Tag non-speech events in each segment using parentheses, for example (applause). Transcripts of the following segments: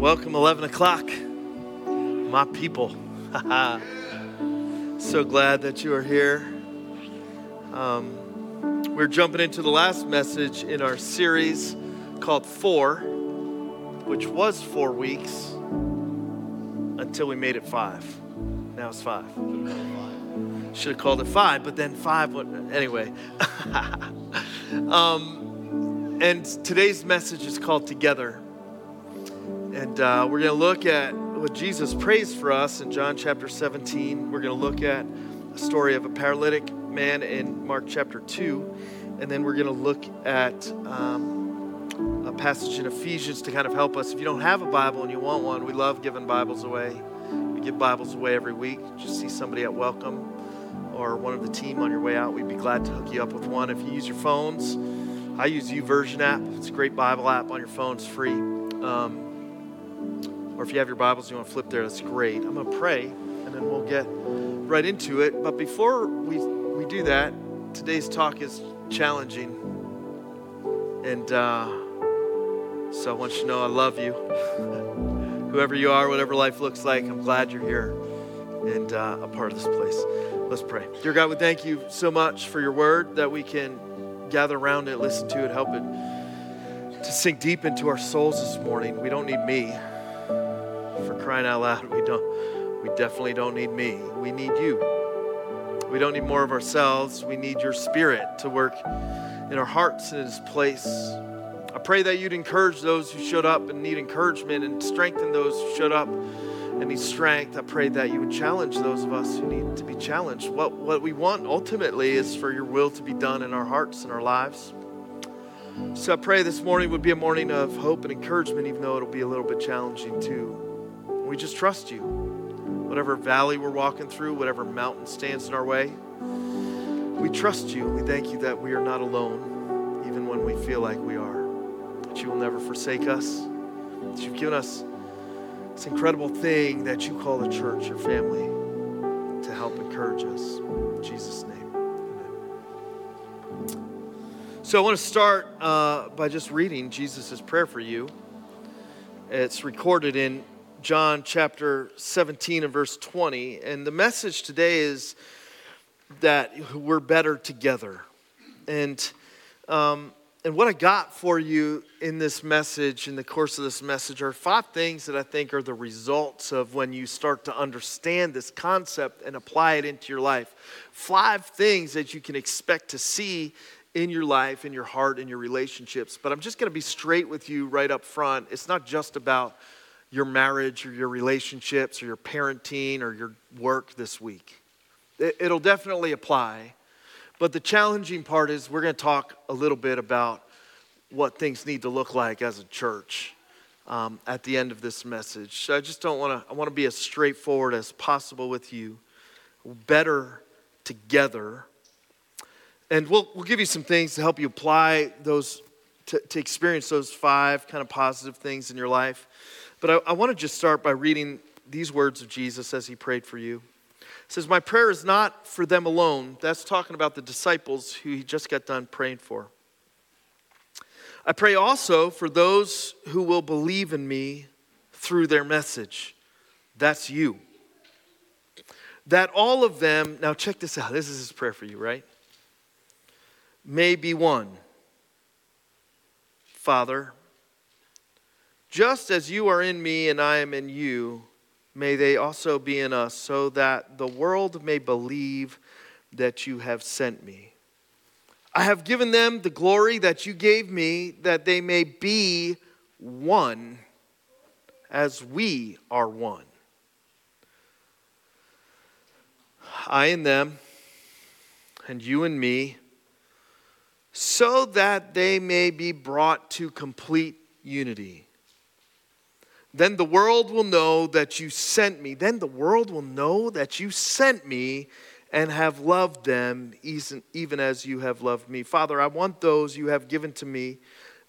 Welcome, 11 o'clock, my people. (laughs) so glad that you are here. Um, we're jumping into the last message in our series called Four, which was four weeks until we made it five. Now it's five. Should have called it five, but then five, what, anyway. (laughs) um, and today's message is called Together. And uh, we're going to look at what Jesus prays for us in John chapter 17. We're going to look at a story of a paralytic man in Mark chapter 2. And then we're going to look at um, a passage in Ephesians to kind of help us. If you don't have a Bible and you want one, we love giving Bibles away. We give Bibles away every week. Just see somebody at welcome or one of the team on your way out. We'd be glad to hook you up with one. If you use your phones, I use YouVersion app. It's a great Bible app on your phone. It's free. Um, or if you have your Bibles, you want to flip there, that's great. I'm going to pray, and then we'll get right into it. But before we, we do that, today's talk is challenging. And uh, so I want you to know I love you. (laughs) Whoever you are, whatever life looks like, I'm glad you're here and uh, a part of this place. Let's pray. Dear God, we thank you so much for your word that we can gather around it, listen to it, help it to sink deep into our souls this morning. We don't need me For crying out loud, we don't we definitely don't need me. We need you. We don't need more of ourselves. We need your spirit to work in our hearts and in this place. I pray that you'd encourage those who showed up and need encouragement and strengthen those who showed up and need strength. I pray that you would challenge those of us who need to be challenged. What, what we want ultimately is for your will to be done in our hearts and our lives. So I pray this morning would be a morning of hope and encouragement, even though it'll be a little bit challenging too. We just trust you. Whatever valley we're walking through, whatever mountain stands in our way, we trust you. We thank you that we are not alone, even when we feel like we are. That you will never forsake us. That you've given us this incredible thing that you call the church, your family, to help encourage us. In Jesus' name. So I want to start uh, by just reading Jesus' prayer for you. It's recorded in John chapter 17 and verse 20. And the message today is that we're better together. And, um, and what I got for you in this message, in the course of this message, are five things that I think are the results of when you start to understand this concept and apply it into your life. Five things that you can expect to see in your life, in your heart, in your relationships. But I'm just going to be straight with you right up front. It's not just about your marriage or your relationships or your parenting or your work this week. It'll definitely apply. But the challenging part is we're going to talk a little bit about what things need to look like as a church um, at the end of this message. So I just don't want to, I want to be as straightforward as possible with you. Better together. And we'll, we'll give you some things to help you apply those, to, to experience those five kind of positive things in your life. But I, I want to just start by reading these words of Jesus as he prayed for you. It says, My prayer is not for them alone. That's talking about the disciples who he just got done praying for. I pray also for those who will believe in me through their message. That's you. That all of them, now check this out. This is his prayer for you, right? May be one. Father, just as you are in me and I am in you, may they also be in us, so that the world may believe that you have sent me. I have given them the glory that you gave me, that they may be one as we are one. I and them, and you and me, so that they may be brought to complete unity. Then the world will know that you sent me. Then the world will know that you sent me and have loved them even as you have loved me. Father, I want those you have given to me,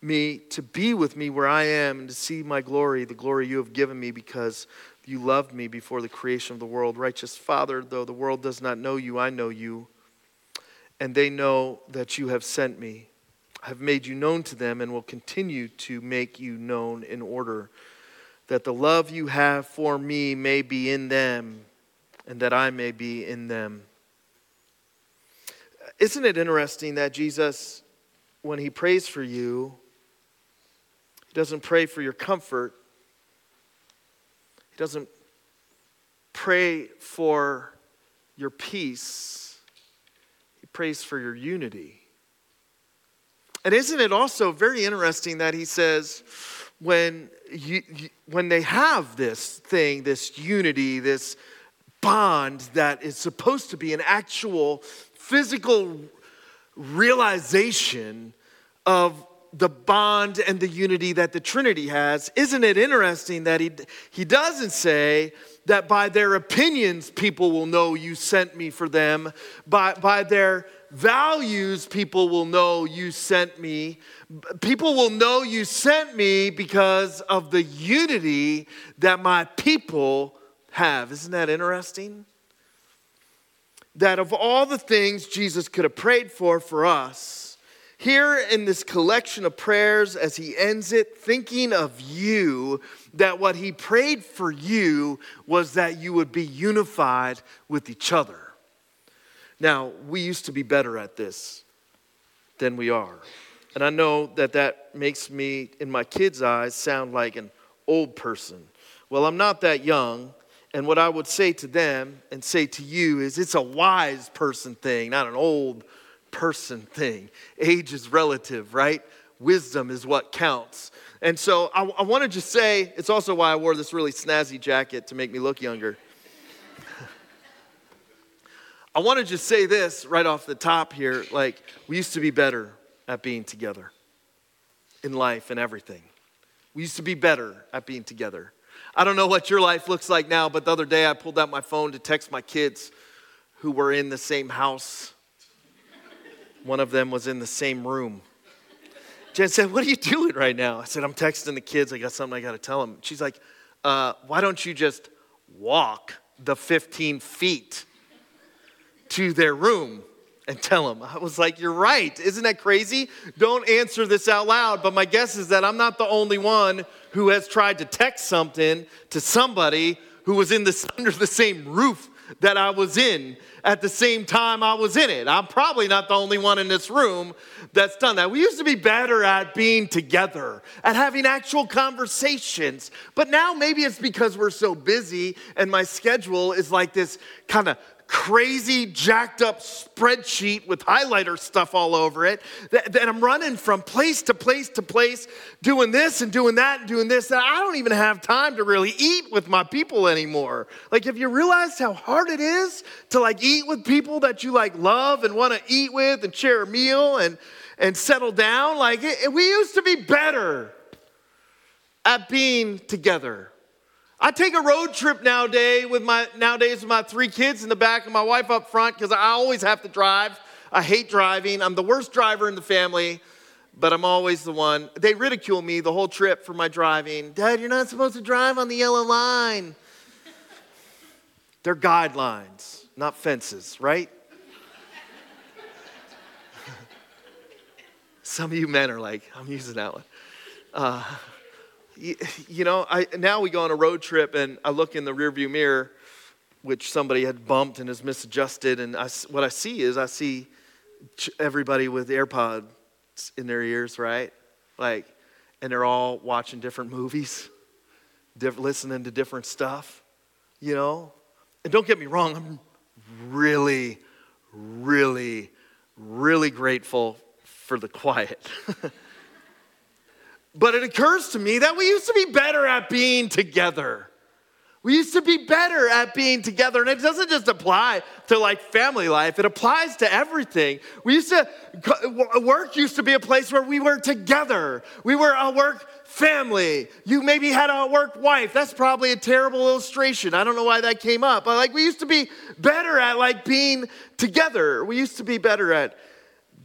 me to be with me where I am and to see my glory, the glory you have given me because you loved me before the creation of the world. Righteous Father, though the world does not know you, I know you, and they know that you have sent me. I have made you known to them and will continue to make you known in order that the love you have for me may be in them and that I may be in them. Isn't it interesting that Jesus, when he prays for you, he doesn't pray for your comfort, he doesn't pray for your peace, prays for your unity. And isn't it also very interesting that he says, when, you, when they have this thing, this unity, this bond that is supposed to be an actual physical realization of the bond and the unity that the Trinity has, isn't it interesting that he, he doesn't say that by their opinions people will know you sent me for them, by, by their values, people will know you sent me. People will know you sent me because of the unity that my people have. Isn't that interesting? That of all the things Jesus could have prayed for for us, here in this collection of prayers, as he ends it, thinking of you, that what he prayed for you was that you would be unified with each other. Now, we used to be better at this than we are. And I know that that makes me, in my kids' eyes, sound like an old person. Well, I'm not that young. And what I would say to them and say to you is it's a wise person thing, not an old person thing. Age is relative, right? Wisdom is what counts. And so I, I want to just say it's also why I wore this really snazzy jacket to make me look younger. (laughs) I want to just say this right off the top here like, we used to be better at being together in life and everything. We used to be better at being together. I don't know what your life looks like now, but the other day I pulled out my phone to text my kids who were in the same house. One of them was in the same room. Jen said, What are you doing right now? I said, I'm texting the kids. I got something I got to tell them. She's like, uh, Why don't you just walk the 15 feet? to their room and tell them. I was like, You're right. Isn't that crazy? Don't answer this out loud. But my guess is that I'm not the only one who has tried to text something to somebody who was in this, (laughs) under the same roof that I was in at the same time I was in it. I'm probably not the only one in this room that's done that. We used to be better at being together, at having actual conversations. But now maybe it's because we're so busy and my schedule is like this kind of crazy, jacked up spreadsheet with highlighter stuff all over it that, that, I'm running from place to place to place, doing this and doing that and doing this. That I don't even have time to really eat with my people anymore. Like, have you realized how hard it is to like eat with people that you like love and want to eat with and share a meal and, and settle down? Like, it, we used to be better at being together. I take a road trip nowadays with my nowadays with my three kids in the back and my wife up front because I always have to drive. I hate driving. I'm the worst driver in the family, but I'm always the one. They ridicule me the whole trip for my driving. Dad, you're not supposed to drive on the yellow line. They're guidelines, not fences, right? (laughs) Some of you men are like, I'm using that one. Uh, you, you know, I, now we go on a road trip and I look in the rearview mirror, which somebody had bumped and is misadjusted, and I, what I see is I see everybody with AirPods in their ears, right? Like, and they're all watching different movies, diff- listening to different stuff, you know? And don't get me wrong, I'm really, really, really grateful for the quiet. (laughs) But it occurs to me that we used to be better at being together. We used to be better at being together. And it doesn't just apply to like family life, it applies to everything. We used to, work used to be a place where we were together. We were a work family. You maybe had a work wife. That's probably a terrible illustration. I don't know why that came up. But like we used to be better at like being together. We used to be better at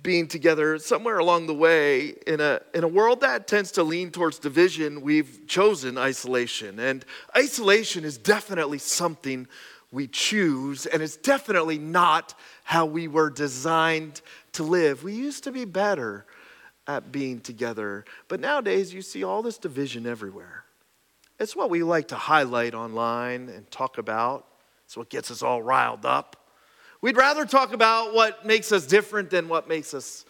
being together somewhere along the way in a, in a world that tends to lean towards division we've chosen isolation and isolation is definitely something we choose and it's definitely not how we were designed to live we used to be better at being together but nowadays you see all this division everywhere It's what we like to highlight online and talk about. It's what gets us all riled up. We'd rather talk about what makes us different than what makes us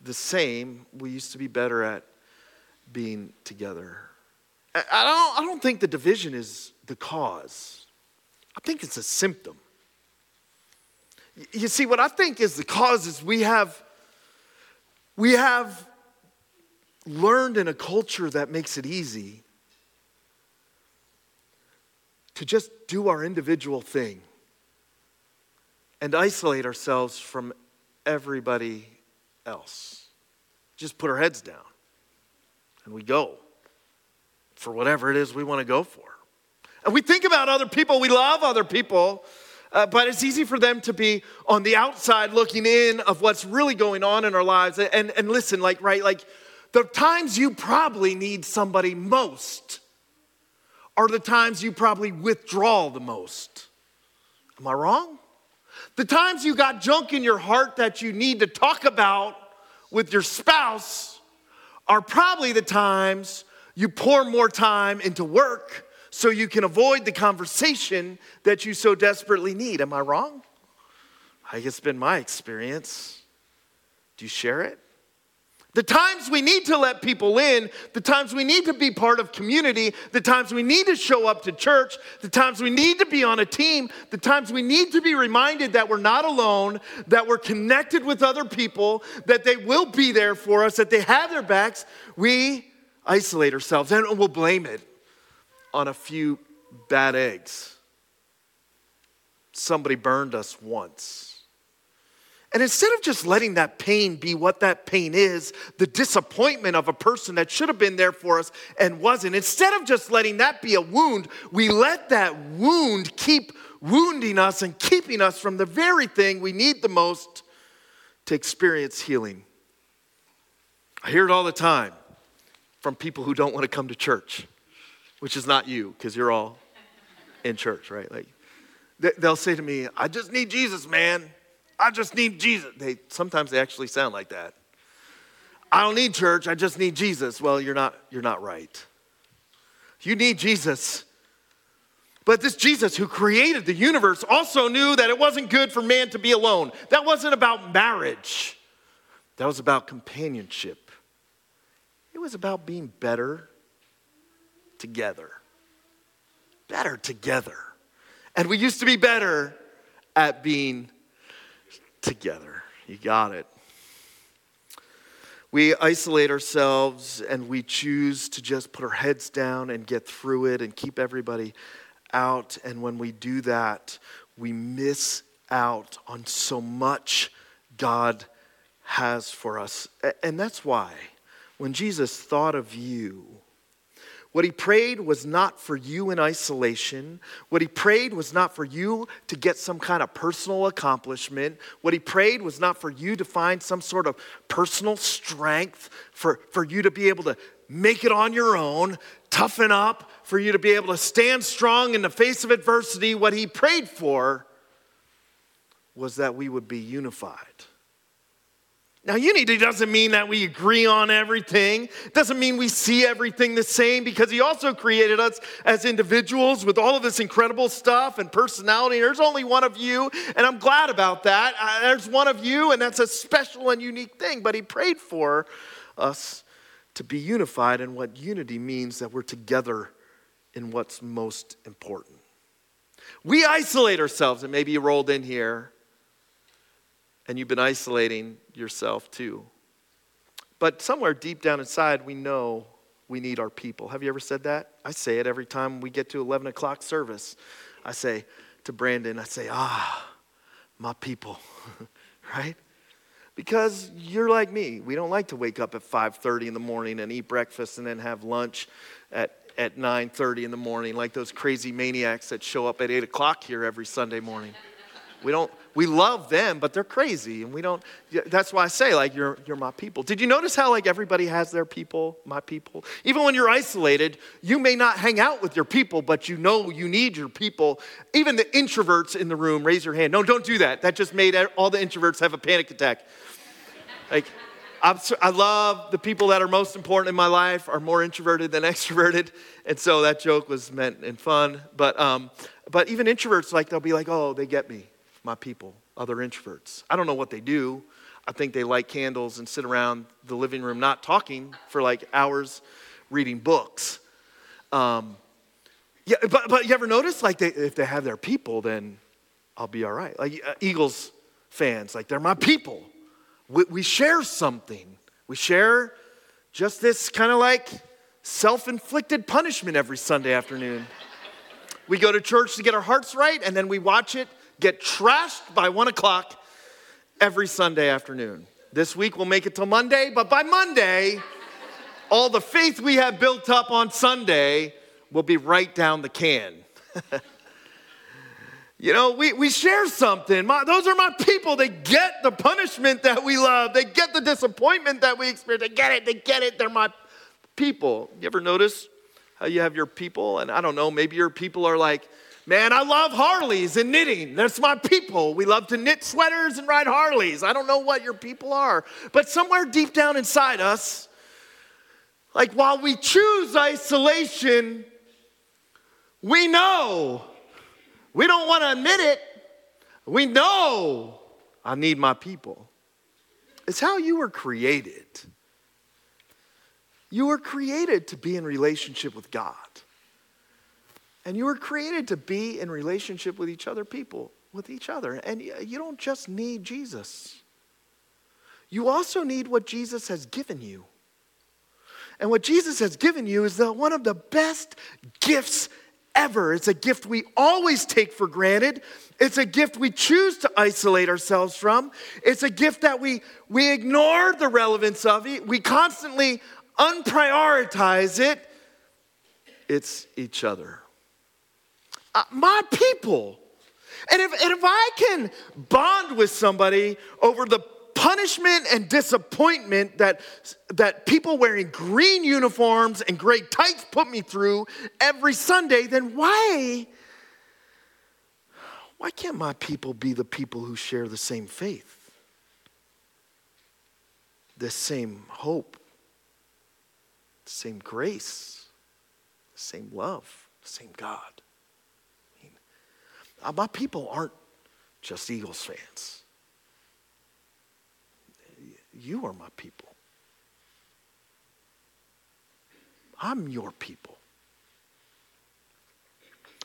the same. We used to be better at being together. I don't, I don't think the division is the cause, I think it's a symptom. You see, what I think is the cause is we have, we have learned in a culture that makes it easy to just do our individual thing and isolate ourselves from everybody else. Just put our heads down and we go for whatever it is we want to go for. And we think about other people, we love other people, uh, but it's easy for them to be on the outside looking in of what's really going on in our lives. And, and listen, like, right, like the times you probably need somebody most are the times you probably withdraw the most. Am I wrong? The times you got junk in your heart that you need to talk about with your spouse are probably the times you pour more time into work so you can avoid the conversation that you so desperately need. Am I wrong? I guess it's been my experience. Do you share it? The times we need to let people in, the times we need to be part of community, the times we need to show up to church, the times we need to be on a team, the times we need to be reminded that we're not alone, that we're connected with other people, that they will be there for us, that they have their backs, we isolate ourselves and we'll blame it on a few bad eggs. Somebody burned us once. And instead of just letting that pain be what that pain is, the disappointment of a person that should have been there for us and wasn't, instead of just letting that be a wound, we let that wound keep wounding us and keeping us from the very thing we need the most to experience healing. I hear it all the time from people who don't want to come to church, which is not you because you're all in church, right? Like they'll say to me, "I just need Jesus, man." I just need Jesus. They sometimes they actually sound like that. I don't need church, I just need Jesus. Well, you're not you're not right. You need Jesus. But this Jesus who created the universe also knew that it wasn't good for man to be alone. That wasn't about marriage. That was about companionship. It was about being better together. Better together. And we used to be better at being together. You got it. We isolate ourselves and we choose to just put our heads down and get through it and keep everybody out. And when we do that, we miss out on so much God has for us. And that's why when Jesus thought of you, what he prayed was not for you in isolation. What he prayed was not for you to get some kind of personal accomplishment. What he prayed was not for you to find some sort of personal strength, for, for you to be able to make it on your own, toughen up, for you to be able to stand strong in the face of adversity. What he prayed for was that we would be unified. Now, unity doesn't mean that we agree on everything. It doesn't mean we see everything the same because he also created us as individuals with all of this incredible stuff and personality. There's only one of you, and I'm glad about that. Uh, there's one of you, and that's a special and unique thing. But he prayed for us to be unified, and what unity means that we're together in what's most important. We isolate ourselves, and maybe you rolled in here and you've been isolating yourself too. But somewhere deep down inside, we know we need our people. Have you ever said that? I say it every time we get to 11 o'clock service. I say to Brandon, I say, ah, my people, (laughs) right? Because you're like me. We don't like to wake up at 5:30 in the morning and eat breakfast and then have lunch at, at 9:30 in the morning, like those crazy maniacs that show up at 8 o'clock here every Sunday morning. We don't, we love them, but they're crazy. And we don't, that's why I say, like, you're, you're my people. Did you notice how, like, everybody has their people, my people? Even when you're isolated, you may not hang out with your people, but you know you need your people. Even the introverts in the room, raise your hand. No, don't do that. That just made all the introverts have a panic attack. Like, I love the people that are most important in my life are more introverted than (laughs) extroverted. And so that joke was meant in fun. But, um, but even introverts, like, they'll be like, oh, they get me, my people, other introverts. I don't know what they do. I think they light candles and sit around the living room not talking for like hours reading books. Um, yeah, but, but you ever notice, like, they, if they have their people, then I'll be all right. Like, uh, Eagles fans, like, they're my people. We, we share something. We share just this kind of like self inflicted punishment every Sunday afternoon. we go to church to get our hearts right, and then we watch it get trashed by one o'clock every Sunday afternoon. This week we'll make it till Monday, but by Monday, all the faith we have built up on Sunday will be right down the can. (laughs) You know, we, we share something. My, those are my people. They get the punishment that we love. They get the disappointment that we experience. They get it. They get it. They're my people. You ever notice how you have your people? And I don't know, maybe your people are like, man, I love Harleys and knitting. That's my people. We love to knit sweaters and ride Harleys. I don't know what your people are. But somewhere deep down inside us, like while we choose isolation, we know we don't want to admit it. We know I need my people. It's how you were created. You were created to be in relationship with God. And you were created to be in relationship with each other, people, with each other. And you don't just need Jesus, you also need what Jesus has given you. And what Jesus has given you is the, one of the best gifts ever. It's a gift we always take for granted. It's a gift we choose to isolate ourselves from. It's a gift that we, we ignore the relevance of it. We constantly unprioritize it. It's each other. Uh, my people. And if, and if I can bond with somebody over the punishment and disappointment that, that people wearing green uniforms and gray tights put me through every Sunday, then why, why can't my people be the people who share the same faith, the same hope, the same grace, the same love, the same God? Uh, my people aren't just Eagles fans. You are my people. I'm your people.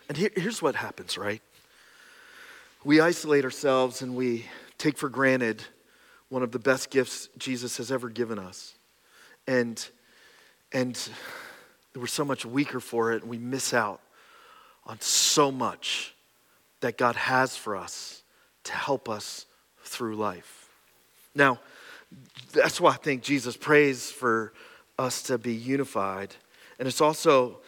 And here, here's what happens, right? We isolate ourselves and we take for granted one of the best gifts Jesus has ever given us. And, and we're so much weaker for it, and we miss out on so much that God has for us to help us through life. Now, that's why I think Jesus prays for us to be unified. And it's also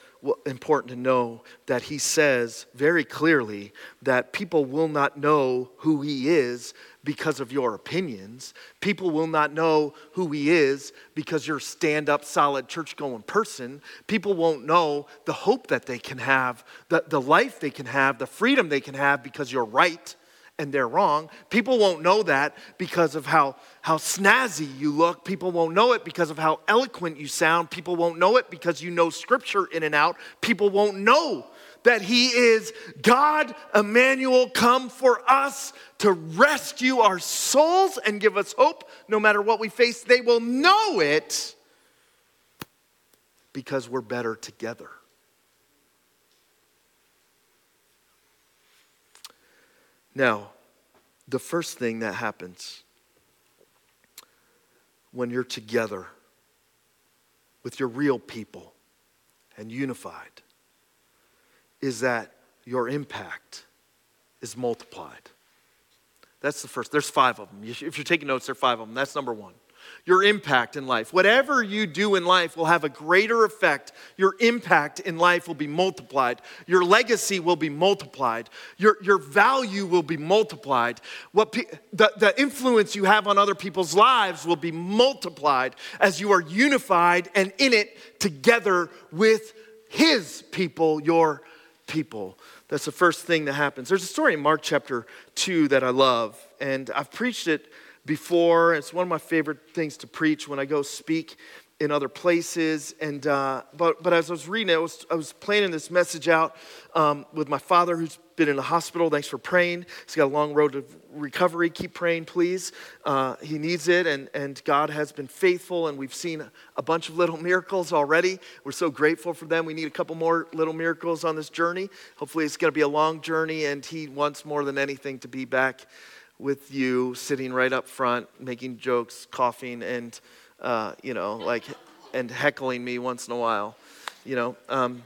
important to know that he says very clearly that people will not know who he is because of your opinions. People will not know who he is because you're stand up, solid, church going person. People won't know the hope that they can have, the, the life they can have, the freedom they can have because you're right and they're wrong. People won't know that because of how, how snazzy you look. People won't know it because of how eloquent you sound. People won't know it because you know scripture in and out. People won't know that He is God, Emmanuel, come for us to rescue our souls and give us hope no matter what we face. They will know it because we're better together. Now, the first thing that happens when you're together with your real people and unified is that your impact is multiplied. That's the first. There's five of them. If you're taking notes, there are five of them. That's number one your impact in life. Whatever you do in life will have a greater effect. Your impact in life will be multiplied. Your legacy will be multiplied. Your, your value will be multiplied. What pe- the, the influence you have on other people's lives will be multiplied as you are unified and in it together with His people, your people. That's the first thing that happens. There's a story in Mark chapter 2 that I love, and I've preached it before. It's one of my favorite things to preach when I go speak in other places. And uh, but but as I was reading it, I was, I was planning this message out um, with my father, who's been in the hospital. Thanks for praying. He's got a long road to recovery. Keep praying, please. Uh, he needs it, and and God has been faithful, and we've seen a bunch of little (laughs) miracles already. We're so grateful for them. We need a couple more little miracles on this journey. Hopefully, it's going to be a long journey, and he wants more than anything to be back with you, sitting right up front, making jokes, coughing, and uh, you know, like, and heckling me once in a while, you know. Um,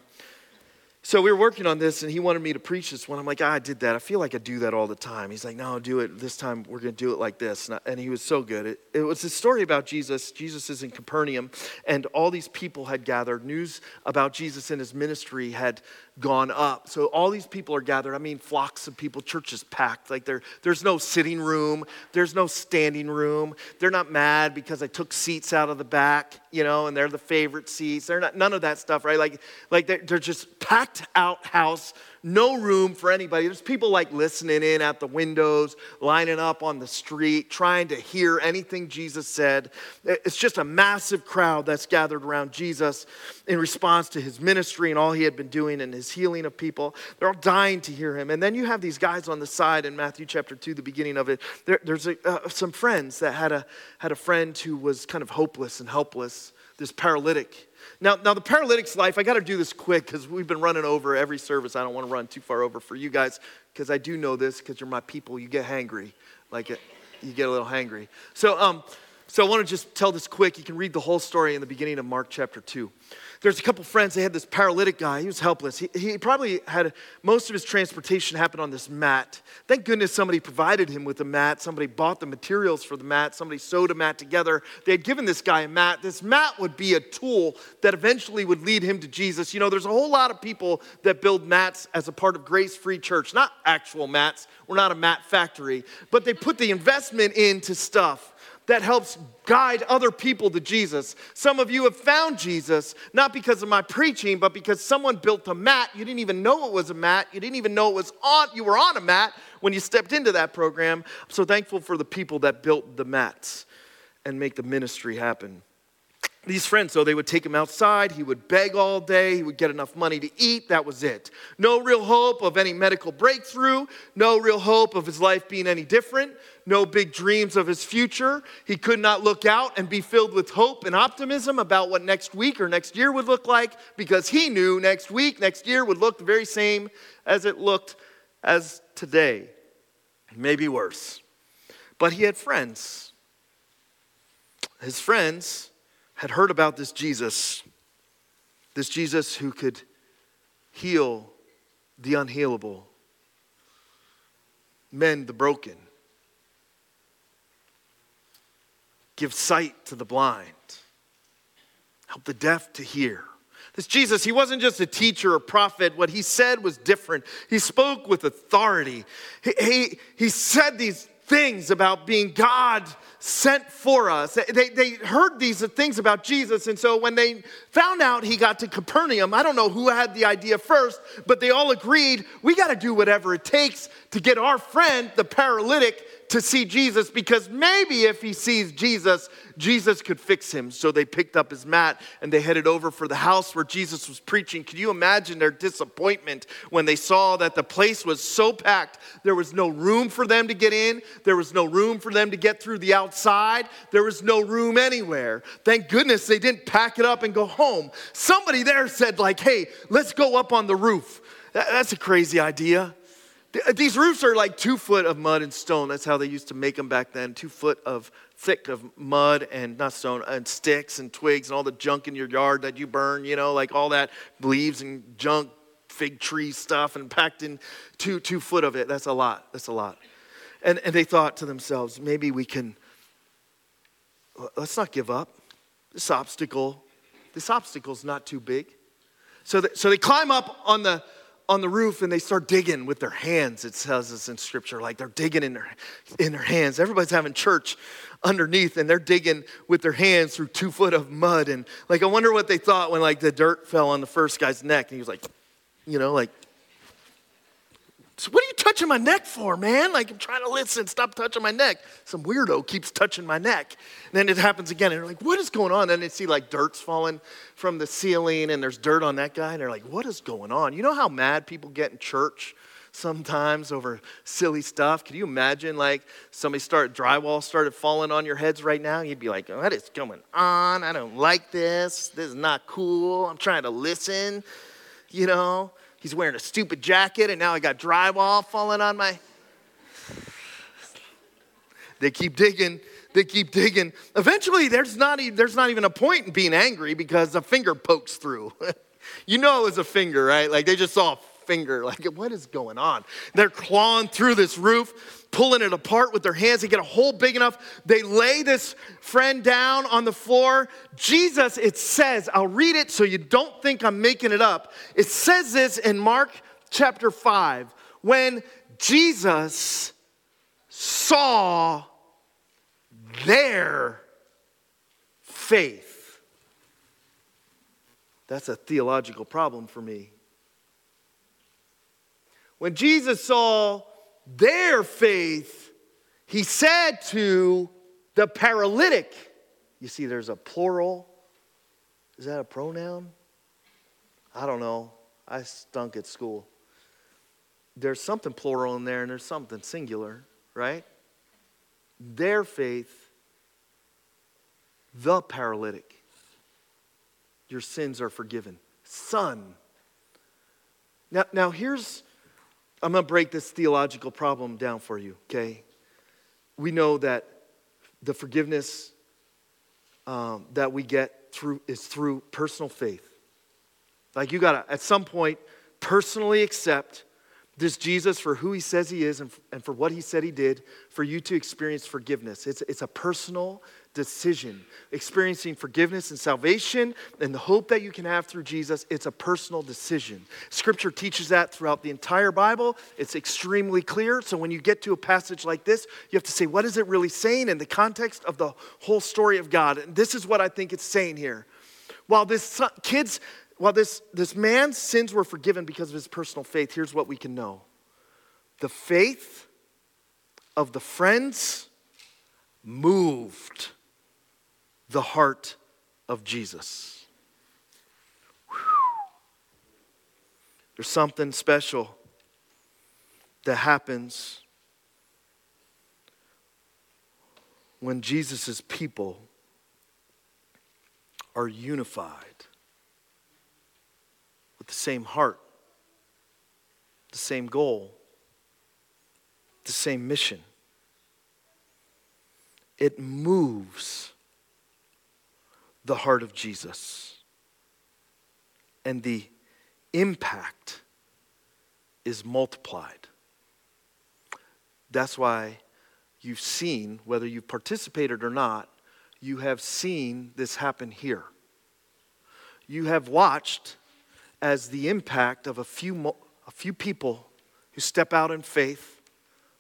so we were working on this, and he wanted me to preach this one. I'm like, ah, I did that. I feel like I do that all the time. He's like, no, do it. This time we're going to do it like this. And, I, and he was so good. It, it was a story about Jesus. Jesus is in Capernaum, and all these people had gathered. News about Jesus and his ministry had gone up. So all these people are gathered. I mean, flocks of people, churches packed. Like there, there's no sitting room, there's no standing room. They're not mad because I took seats out of the back, you know, and they're the favorite seats. They're not none of that stuff, right? Like, like they're, they're just packed out house no room for anybody. There's people like listening in at the windows, lining up on the street, trying to hear anything Jesus said. It's just a massive crowd that's gathered around Jesus in response to his ministry and all he had been doing and his healing of people. They're all dying to hear him. And then you have these guys on the side in Matthew chapter 2, the beginning of it. There, there's a, uh, some friends that had a, had a friend who was kind of hopeless and helpless, this paralytic. Now, now the paralytic's life, I got to do this quick because we've been running over every service. I don't want to run too far over for you guys because I do know this because you're my people. You get hangry, like it, you get a little hangry. So, um, so I want to just tell this quick. You can read the whole story in the beginning of Mark chapter 2 there's a couple friends, they had this paralytic guy. He was helpless. He, he probably had most of his transportation happen on this mat. Thank goodness somebody provided him with a mat. Somebody bought the materials for the mat. Somebody sewed a mat together. They had given this guy a mat. This mat would be a tool that eventually would lead him to Jesus. You know, there's a whole lot of people that build mats as a part of Grace Free Church, not actual mats. We're not a mat factory, but they put the investment into stuff that helps guide other people to Jesus. Some of you have found Jesus not because of my preaching, but because someone built a mat. You didn't even know it was a mat. You didn't even know it was on you were on a mat when you stepped into that program. I'm so thankful for the people that built the mats and make the ministry happen these friends, so they would take him outside. He would beg all day. He would get enough money to eat. That was it. No real hope of any medical breakthrough. No real hope of his life being any different. No big dreams of his future. He could not look out and be filled with hope and optimism about what next week or next year would look like because he knew next week, next year would look the very same as it looked as today. Maybe worse. But he had friends. His friends had heard about this Jesus, this Jesus who could heal the unhealable, mend the broken, give sight to the blind, help the deaf to hear. This Jesus, he wasn't just a teacher or prophet. What he said was different. He spoke with authority. He, he, he said these things about being God sent for us. They, they heard these things about Jesus, and so when they found out he got to Capernaum, I don't know who had the idea first, but they all agreed we got to do whatever it takes to get our friend, the paralytic, to see Jesus because maybe if he sees Jesus, Jesus could fix him. So they picked up his mat and they headed over for the house where Jesus was preaching. Can you imagine their disappointment when they saw that the place was so packed? There was no room for them to get in, there was no room for them to get through the outside, there was no room anywhere. Thank goodness they didn't pack it up and go home. Somebody there said, like, hey, let's go up on the roof. That's a crazy idea. Uh, these roofs are like two foot of mud and stone. That's how they used to make them back then. Two foot of thick of mud and not stone and sticks and twigs and all the junk in your yard that you burn, you know, like all that leaves and junk, fig tree stuff, and packed in two, two foot of it. That's a lot. That's a lot. And, and they thought to themselves, maybe we can, let's not give up. This obstacle, this obstacle's not too big. So, so they climb up on the on the roof and they start digging with their hands. It says this in scripture, like they're digging in their, in their hands. Everybody's having church underneath and they're digging with their hands through two foot of mud. And like, I wonder what they thought when like the dirt fell on the first guy's neck and he was like, you know, like, so what are you touching my neck for, man? Like, I'm trying to listen. Stop touching my neck. Some weirdo keeps touching my neck. And then it happens again. And they're like, what is going on? And they see like dirt's falling from the ceiling and there's dirt on that guy. And they're like, what is going on? You know how mad people get in church? sometimes over silly stuff. Can you imagine like somebody start drywall started falling on your heads right now? You'd be like, oh, what is going on? I don't like this. This is not cool. I'm trying to listen. You know, he's wearing a stupid jacket and now I got drywall falling on my. They keep digging. They keep digging. Eventually, there's not, there's not even a point in being angry because a finger pokes through. (laughs) you know it was a finger, right? Like they just saw finger. (laughs) Like, what is going on? They're clawing through this roof, pulling it apart with their hands. They get a hole big enough. They lay this friend down on the floor. Jesus, it says, I'll read it so you don't think I'm making it up. It says this in Mark chapter 5 when Jesus saw their faith. That's a theological problem for me. When Jesus saw their faith, he said to the paralytic, you see, there's a plural. Is that a pronoun? I don't know. I stunk at school. There's something plural in there and there's something singular, right? Their faith, the paralytic, your sins are forgiven. Son. Now, now here's I'm going to break this theological problem down for you, okay? We know that the forgiveness um, that we get through is through personal faith. Like you got to, at some point, personally accept this Jesus for who he says he is and, and for what he said he did for you to experience forgiveness. It's, it's a personal decision. Experiencing forgiveness and salvation and the hope that you can have through Jesus, it's a personal decision. Scripture teaches that throughout the entire Bible. It's extremely clear. So when you get to a passage like this, you have to say, what is it really saying in the context of the whole story of God? And this is what I think it's saying here. While this son, kids while this, this man's sins were forgiven because of his personal faith, here's what we can know the faith of the friends moved the heart of Jesus. There's something special that happens when Jesus' people are unified the same heart, the same goal, the same mission. It moves the heart of Jesus. And the impact is multiplied. That's why you've seen, whether you've participated or not, you have seen this happen here. You have watched as the impact of a few, a few people who step out in faith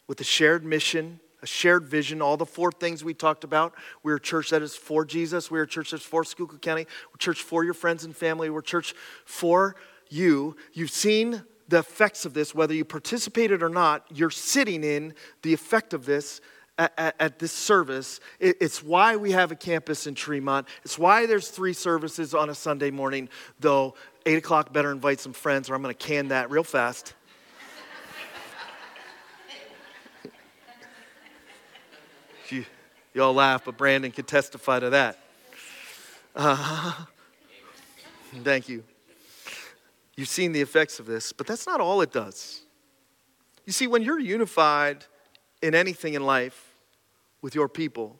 with a shared mission, a shared vision, all the four things we talked about. We're a church that is for Jesus. We're a church that's for Schuylkill County. We're a church for your friends and family. We're a church for you. You've seen the effects of this, whether you participated or not, you're sitting in the effect of this at, at, this service. It, it's why we have a campus in Tremont. It's why there's three services on a Sunday morning, though 8 o'clock, better invite some friends or I'm going to can that real fast. (laughs) you, y'all laugh, but Brandon can testify to that. Uh, (laughs) thank you. You've seen the effects of this, but that's not all it does. You see, when you're unified in anything in life with your people,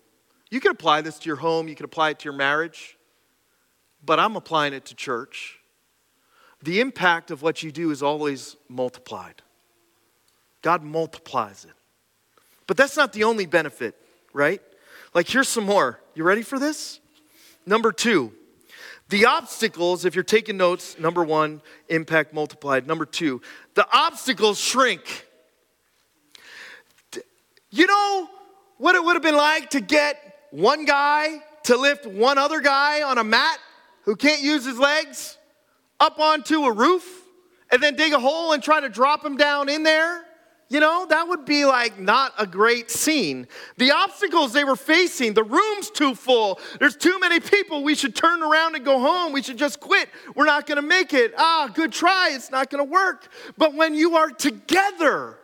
you can apply this to your home, you can apply it to your marriage, but I'm applying it to church the impact of what you do is always multiplied. God multiplies it. But that's not the only benefit, right? Like, here's some more. You ready for this? Number two, the obstacles, if you're taking notes, number one, impact multiplied. Number two, the obstacles shrink. You know what it would have been like to get one guy to lift one other guy on a mat who can't use his legs? up onto a roof and then dig a hole and try to drop him down in there? You know, that would be like not a great scene. The obstacles they were facing, the room's too full. There's too many people. We should turn around and go home. We should just quit. We're not going to make it. Ah, good try. It's not going to work. But when you are together,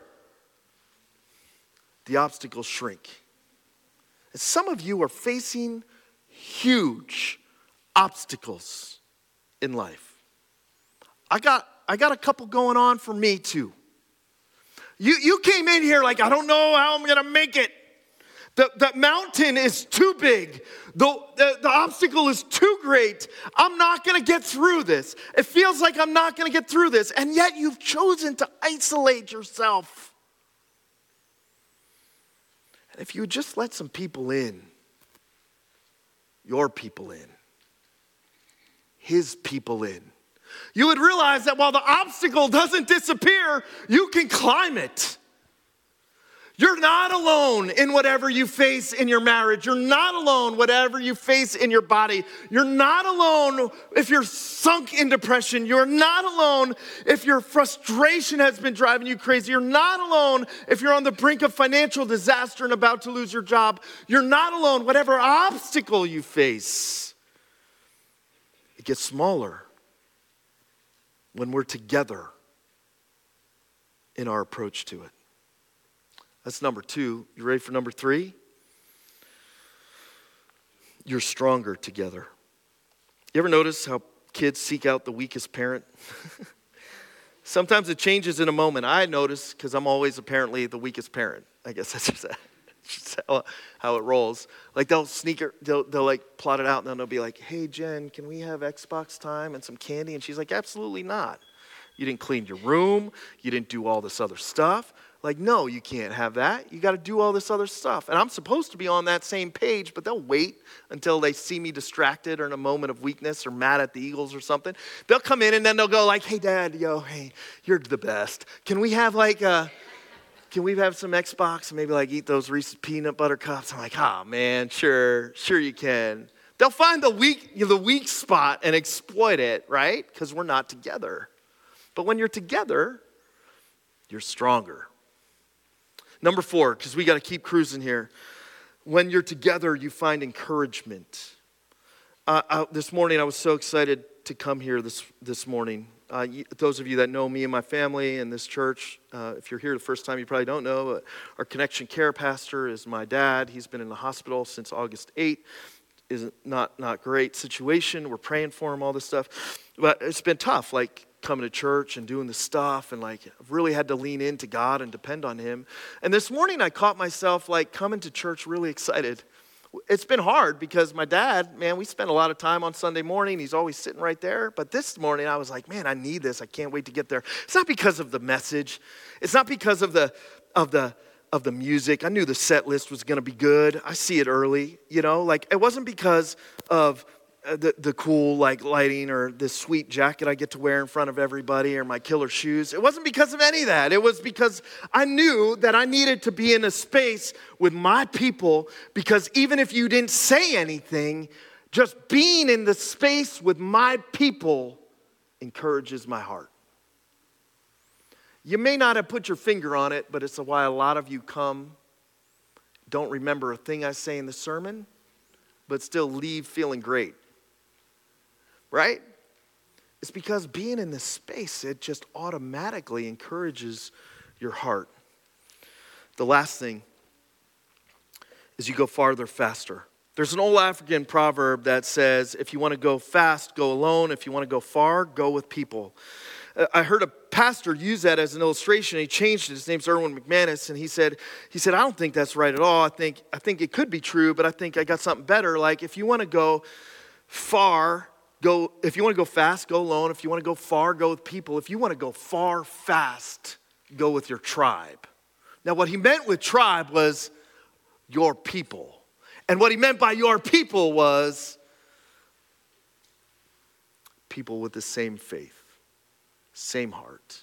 the obstacles shrink. Some of you are facing huge obstacles in life. I got, I got a couple going on for me too. You, you came in here like, I don't know how I'm gonna make it. The, the mountain is too big. The, the, the obstacle is too great. I'm not gonna get through this. It feels like I'm not gonna get through this. And yet you've chosen to isolate yourself. And if you would just let some people in, your people in, his people in, you would realize that while the obstacle doesn't disappear, you can climb it. You're not alone in whatever you face in your marriage. You're not alone whatever you face in your body. You're not alone if you're sunk in depression. You're not alone if your frustration has been driving you crazy. You're not alone if you're on the brink of financial disaster and about to lose your job. You're not alone whatever obstacle you face. It gets smaller when we're together in our approach to it. That's number two. You ready for number three? You're stronger together. You ever notice how kids seek out the weakest parent? (laughs) Sometimes it changes in a moment. I notice because I'm always apparently the weakest parent. I guess (laughs) that's just, just how, how, it rolls. Like they'll sneak her, they'll, they'll like plot it out and then they'll be like, hey, Jen, can we have Xbox time and some candy? And she's like, absolutely not. You didn't clean your room. You didn't do all this other stuff. Like, no, you can't have that. You got to do all this other stuff. And I'm supposed to be on that same page, but they'll wait until they see me distracted or in a moment of weakness or mad at the Eagles or something. They'll come in and then they'll go like, "Hey, Dad, yo, hey, you're the best. Can we have like a, can we have some Xbox and maybe like eat those Reese's peanut butter cups?" I'm like, "Ah, oh, man, sure, sure you can." They'll find the weak, the weak spot and exploit it, right? Because we're not together. But when you're together, you're stronger. Number four, because we got to keep cruising here. When you're together, you find encouragement. Uh, uh, this morning, I was so excited to come here this, this morning. Uh, those of you that know me and my family and this church, uh, if you're here the first time, you probably don't know, our Connection Care pastor is my dad. He's been in the hospital since August 8th. Is not not great situation. We're praying for him, all this stuff, but it's been tough. Like coming to church and doing the stuff and like I've really had to lean into God and depend on him. And this morning I caught myself like coming to church really excited. It's been hard because my dad, man, we spend a lot of time on Sunday morning. He's always sitting right there. But this morning I was like, man, I need this. I can't wait to get there. It's not because of the message. It's not because of the of the of the music. I knew the set list was going to be good. I see it early, you know? Like it wasn't because of uh, the, the cool like lighting or this sweet jacket I get to wear in front of everybody or my killer shoes. It wasn't because of any of that. It was because I knew that I needed to be in a space with my people because even if you didn't say anything, just being in the space with my people encourages my heart. You may not have put your finger on it, but it's why a lot of you come, don't remember a thing I say in the sermon, but still leave feeling great right? It's because being in this space, it just automatically encourages your heart. The last thing is you go farther faster. There's an old African proverb that says, if you want to go fast, go alone. If you want to go far, go with people. Uh, I heard a pastor use that as an illustration. He changed it. His name's Erwin McManus, and he said, he said, I don't think that's right at all. I think, I think it could be true, but I think I got something better. Like if you want to go far, go, if you want to go fast, go alone. If you want to go far, go with people. If you want to go far fast, go with your tribe. Now, what he meant with tribe was your people. And what he meant by your people was people with the same faith, same heart,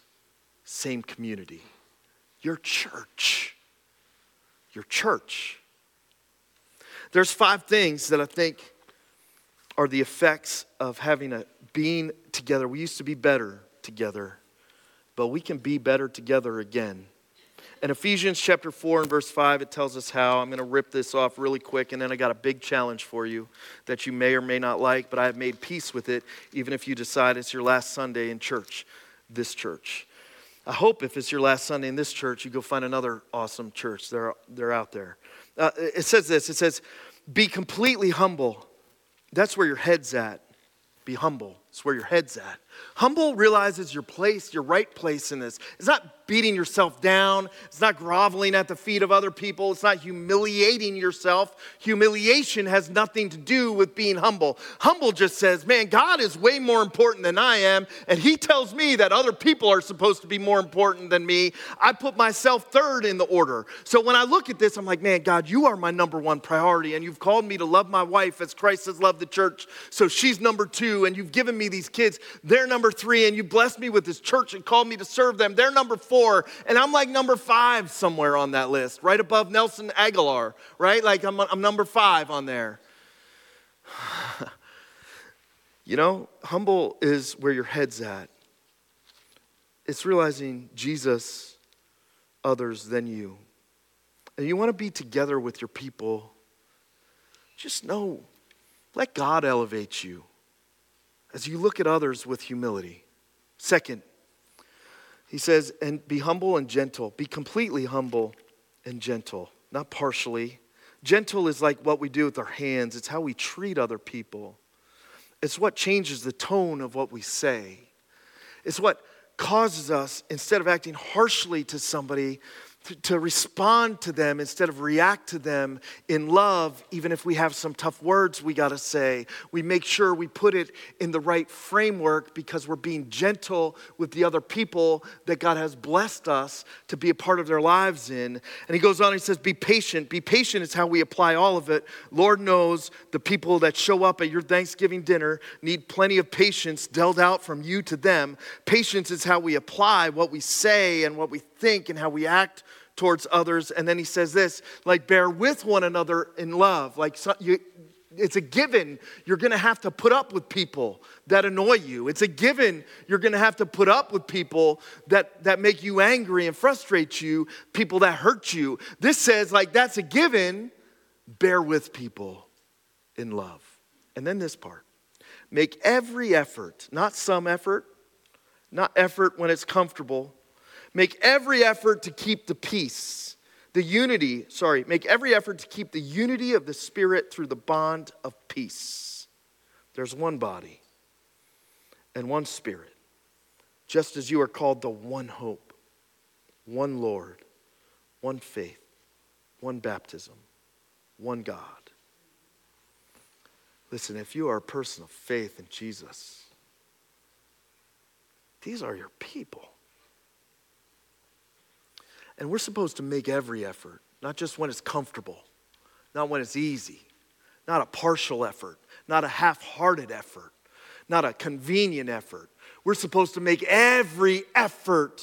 same community. Your church. Your church. There's five things that I think are the effects of having a being together. We used to be better together, but we can be better together again. In Ephesians chapter 4 and verse 5, it tells us how. I'm going to rip this off really quick, and then I got a big challenge for you that you may or may not like, but I have made peace with it, even if you decide it's your last Sunday in church, this church. I hope if it's your last Sunday in this church, you go find another awesome church. They're, they're out there. Uh, it says this it says, Be completely humble. That's where your head's at. Be humble. It's where your head's at. Humble realizes your place, your right place in this. It's not beating yourself down. It's not groveling at the feet of other people. It's not humiliating yourself. Humiliation has nothing to do with being humble. Humble just says, man, God is way more important than I am, and He tells me that other people are supposed to be more important than me. I put myself third in the order. So when I look at this, I'm like, man, God, you are my number one priority, and you've called me to love my wife as Christ has loved the church. So she's number two, and you've given me these kids. They're number three, and you blessed me with this church and called me to serve them. They're number four four, and I'm like number five somewhere on that list, right above Nelson Aguilar, right? Like I'm, I'm number five on there. (sighs) you know, humble is where your head's at. It's realizing Jesus, others than you. And you want to be together with your people, just know, let God elevate you as you look at others with humility. Second, he says, and be humble and gentle. Be completely humble and gentle, not partially. Gentle is like what we do with our hands, it's how we treat other people. It's what changes the tone of what we say. It's what causes us, instead of acting harshly to somebody, to, to, respond to them instead of react to them in love, even if we have some tough words we got to say. We make sure we put it in the right framework because we're being gentle with the other people that God has blessed us to be a part of their lives in. And he goes on, he says, Be patient. Be patient is how we apply all of it. Lord knows the people that show up at your Thanksgiving dinner need plenty of patience dealt out from you to them. Patience is how we apply what we say and what we think and how we act towards others. And then he says this like, bear with one another in love. Like, so you, it's a given you're going to have to put up with people that annoy you. It's a given you're going to have to put up with people that, that make you angry and frustrate you, people that hurt you. This says, like, that's a given. Bear with people in love. And then this part make every effort, not some effort, not effort when it's comfortable, Make every effort to keep the peace, the unity, sorry, make every effort to keep the unity of the Spirit through the bond of peace. There's one body and one Spirit, just as you are called to one hope, one Lord, one faith, one baptism, one God. Listen, if you are a person of faith in Jesus, these are your people. And we're supposed to make every effort, not just when it's comfortable, not when it's easy, not a partial effort, not a half hearted effort, not a convenient effort. We're supposed to make every effort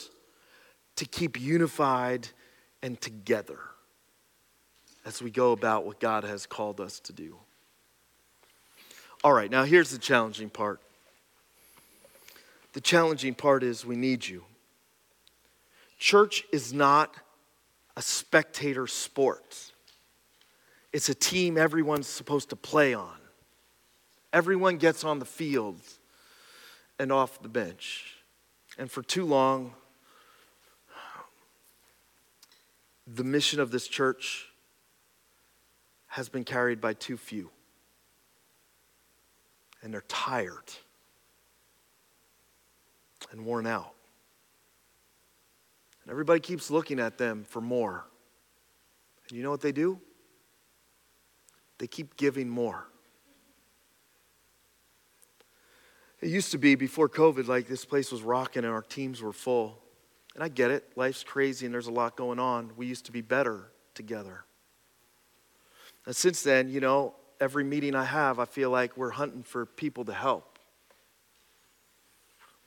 to keep unified and together as we go about what God has called us to do. All right, now here's the challenging part. The challenging part is we need you. Church is not a spectator sport, it's a team everyone's supposed to play on. Everyone gets on the field and off the bench. And for too long, the mission of this church has been carried by too few. And they're tired and worn out. Everybody keeps looking at them for more. And you know what they do? They keep giving more. It used to be before COVID, like this place was rocking and our teams were full. And I get it, life's crazy and there's a lot going on. We used to be better together. And since then, you know, every meeting I have, I feel like we're hunting for people to help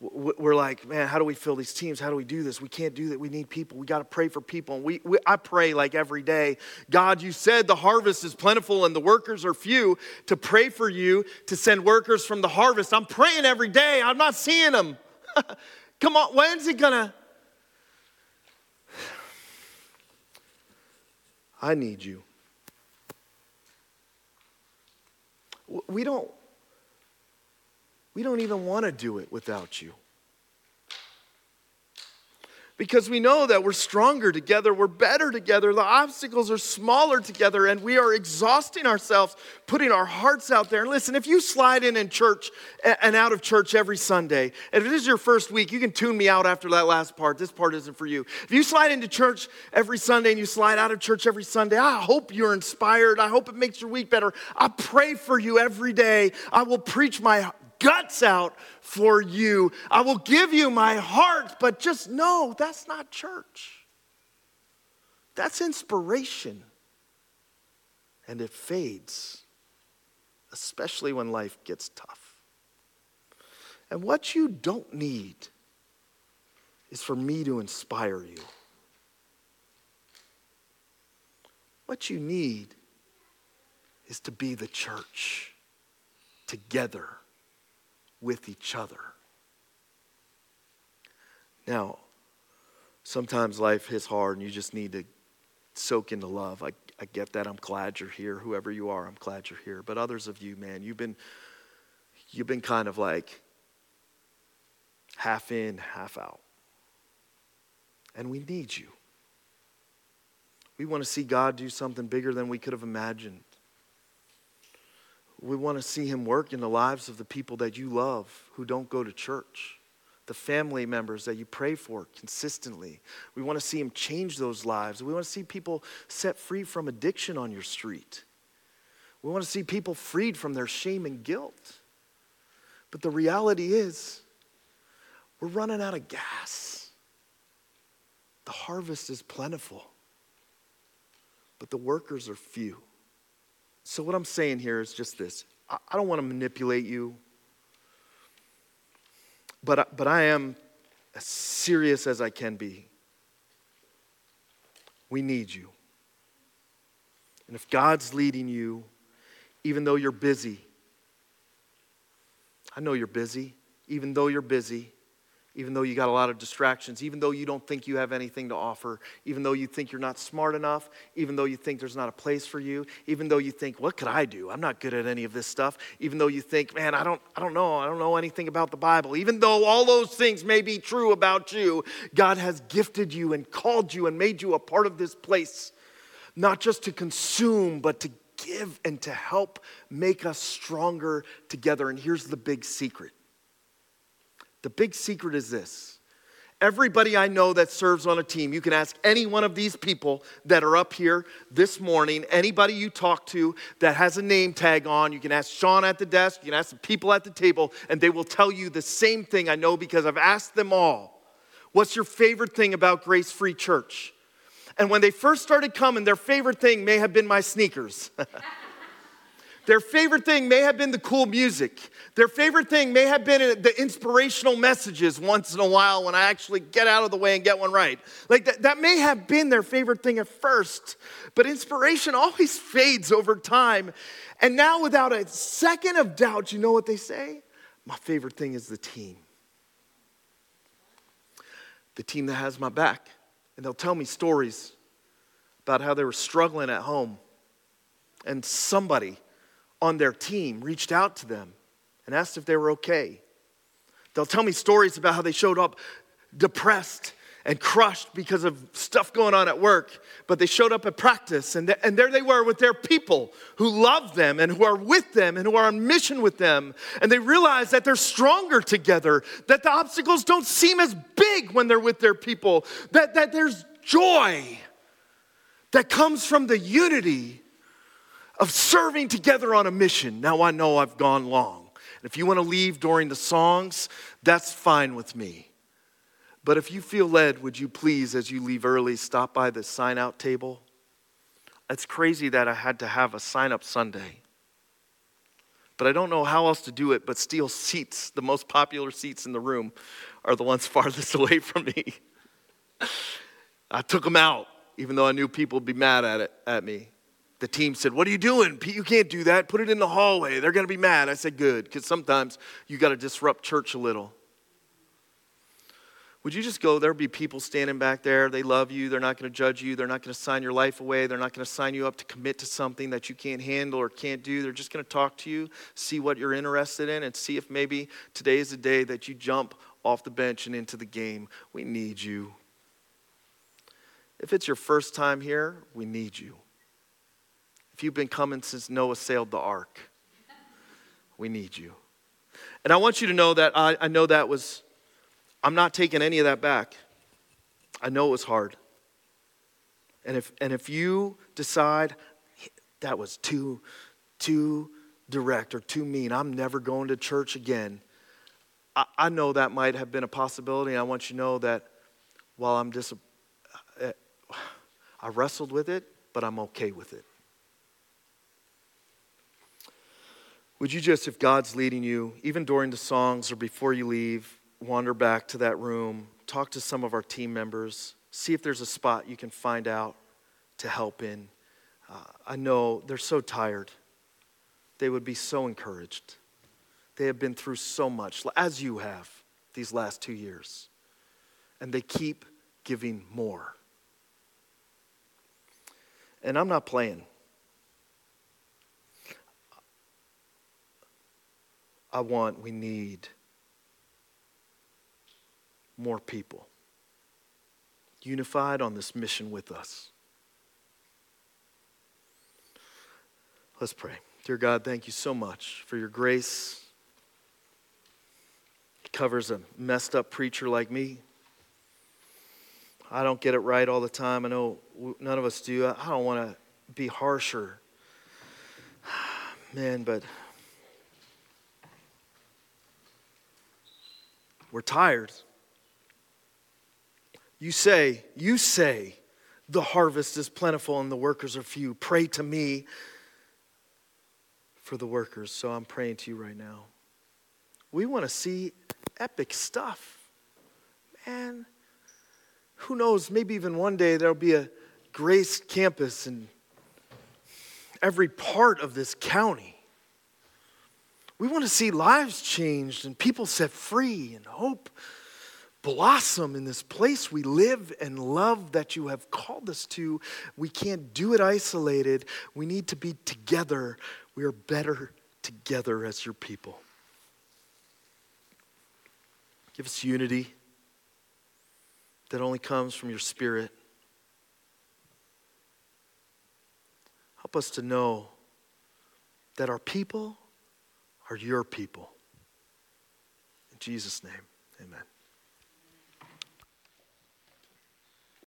we're like, man, how do we fill these teams? How do we do this? We can't do that. We need people. We got to pray for people. And we, we, I pray like every day, God, you said the harvest is plentiful and the workers are few. To pray for you to send workers from the harvest. I'm praying every day. I'm not seeing them. (laughs) Come on, when's it gonna? (sighs) I need you. We don't, we don't even want to do it without you because we know that we're stronger together, we're better together, the obstacles are smaller together, and we are exhausting ourselves putting our hearts out there. And listen, if you slide in in church and out of church every Sunday, if it is your first week, you can tune me out after that last part. This part isn't for you. If you slide into church every Sunday and you slide out of church every Sunday, I hope you're inspired. I hope it makes your week better. I pray for you every day. I will preach my guts out for you. I will give you my heart, but just know that's not church. That's inspiration. And it fades, especially when life gets tough. And what you don't need is for me to inspire you. What you need is to be the church together with each other. Now, sometimes life is hard and you just need to soak into love. I, I get that. I'm glad you're here. Whoever you are, I'm glad you're here. But others of you, man, you've been you've been kind of like half in, half out. And we need you. We want to see God do something bigger than we could have imagined. We want to see him work in the lives of the people that you love who don't go to church, the family members that you pray for consistently. We want to see him change those lives. We want to see people set free from addiction on your street. We want to see people freed from their shame and guilt. But the reality is, we're running out of gas. The harvest is plentiful, but the workers are few. So, what I'm saying here is just this I don't want to manipulate you, but, but I am as serious as I can be. We need you. And if God's leading you, even though you're busy, I know you're busy, even though you're busy, even though you got a lot of distractions, even though you don't think you have anything to offer, even though you think you're not smart enough, even though you think there's not a place for you, even though you think, what could I do? I'm not good at any of this stuff, even though you think, man, I don't, I don't know, I don't know anything about the Bible, even though all those things may be true about you, God has gifted you and called you and made you a part of this place, not just to consume, but to give and to help make us stronger together. And here's the big secret the big secret is this everybody I know that serves on a team, you can ask any one of these people that are up here this morning, anybody you talk to that has a name tag on, you can ask Sean at the desk, you can ask the people at the table, and they will tell you the same thing I know because I've asked them all. What's your favorite thing about Grace Free Church? And when they first started coming, their favorite thing may have been my sneakers. (laughs) Their favorite thing may have been the cool music. Their favorite thing may have been the inspirational messages once in a while when I actually get out of the way and get one right. Like that, that may have been their favorite thing at first, but inspiration always (laughs) fades over time. And now, without a second of doubt, you know what they say? My favorite thing is the team. The team that has my back. And they'll tell me stories about how they were struggling at home. And somebody on their team reached out to them and asked if they were okay. They'll tell me stories about how they showed up depressed and crushed because of stuff going on at work, but they showed up at practice and, th- and there they were with their people who love them and who are with them and who are on mission with them. And they realize that they're stronger together, that the obstacles don't seem as big when they're with their people, that, that there's joy that comes from the unity of serving together on a mission. Now I know I've gone long. And if you want to leave during the songs, that's fine with me. But if you feel led, would you please, as you leave early, stop by the sign out table? It's crazy that I had to have a sign up Sunday. But I don't know how else to do it but steal seats. The most popular seats in the room are the ones (laughs) farthest away from me. (laughs) I took them out, even though I knew people would be mad at it at me the team said, What are you doing? Pete, you can't do that. Put it in the hallway. They're going to be mad. I said, Good, because sometimes you got to disrupt church a little. would you just go? There'll be people standing back there. They love you. They're not going to judge you. They're not going to sign your life away. They're not going to sign you up to commit to something that you can't handle or can't do. They're just going to talk to you, see what you're interested in, and see if maybe today is the day that you jump off the bench and into the game. We need you. If it's your first time here, we need you. You've been coming since Noah sailed the ark, we need you. And I want you to know that I, I know that was I'm not taking any of that back. I know it was hard. And if, and if you decide that was too, too direct or too mean, I'm never going to church again, I, I know that might have been a possibility. I want you to know that while I'm dis- uh, I wrestled with it, but I'm okay with it. Would you just, if God's leading you, even during the songs or before you leave, wander back to that room, talk to some of our team members, see if there's a spot you can find out to help in. Uh, I know they're so tired. They would be so encouraged. They have been through so much, as you have these last two years. And they keep giving more. And I'm not playing. I want, we need more people unified on this mission with us. Let's pray. Dear God, thank you so much for your grace. It covers a messed up preacher like me. I don't get it right all the time. I know none of us do. I don't want to be harsher. (sighs) Man, but we're tired. You say, you say, the harvest is plentiful and the workers are few. Pray to me for the workers. So I'm praying to you right now. We want to see epic stuff. Man, who knows? Maybe even one day there'll be a Grace campus in every part of this county. We want to see lives changed and people set free and hope blossom in this place we live and love that you have called us to. We can't do it isolated. We need to be together. We are better together as your people. Give us unity that only comes from your spirit. Help us to know that our people are your people. In Jesus' name, amen.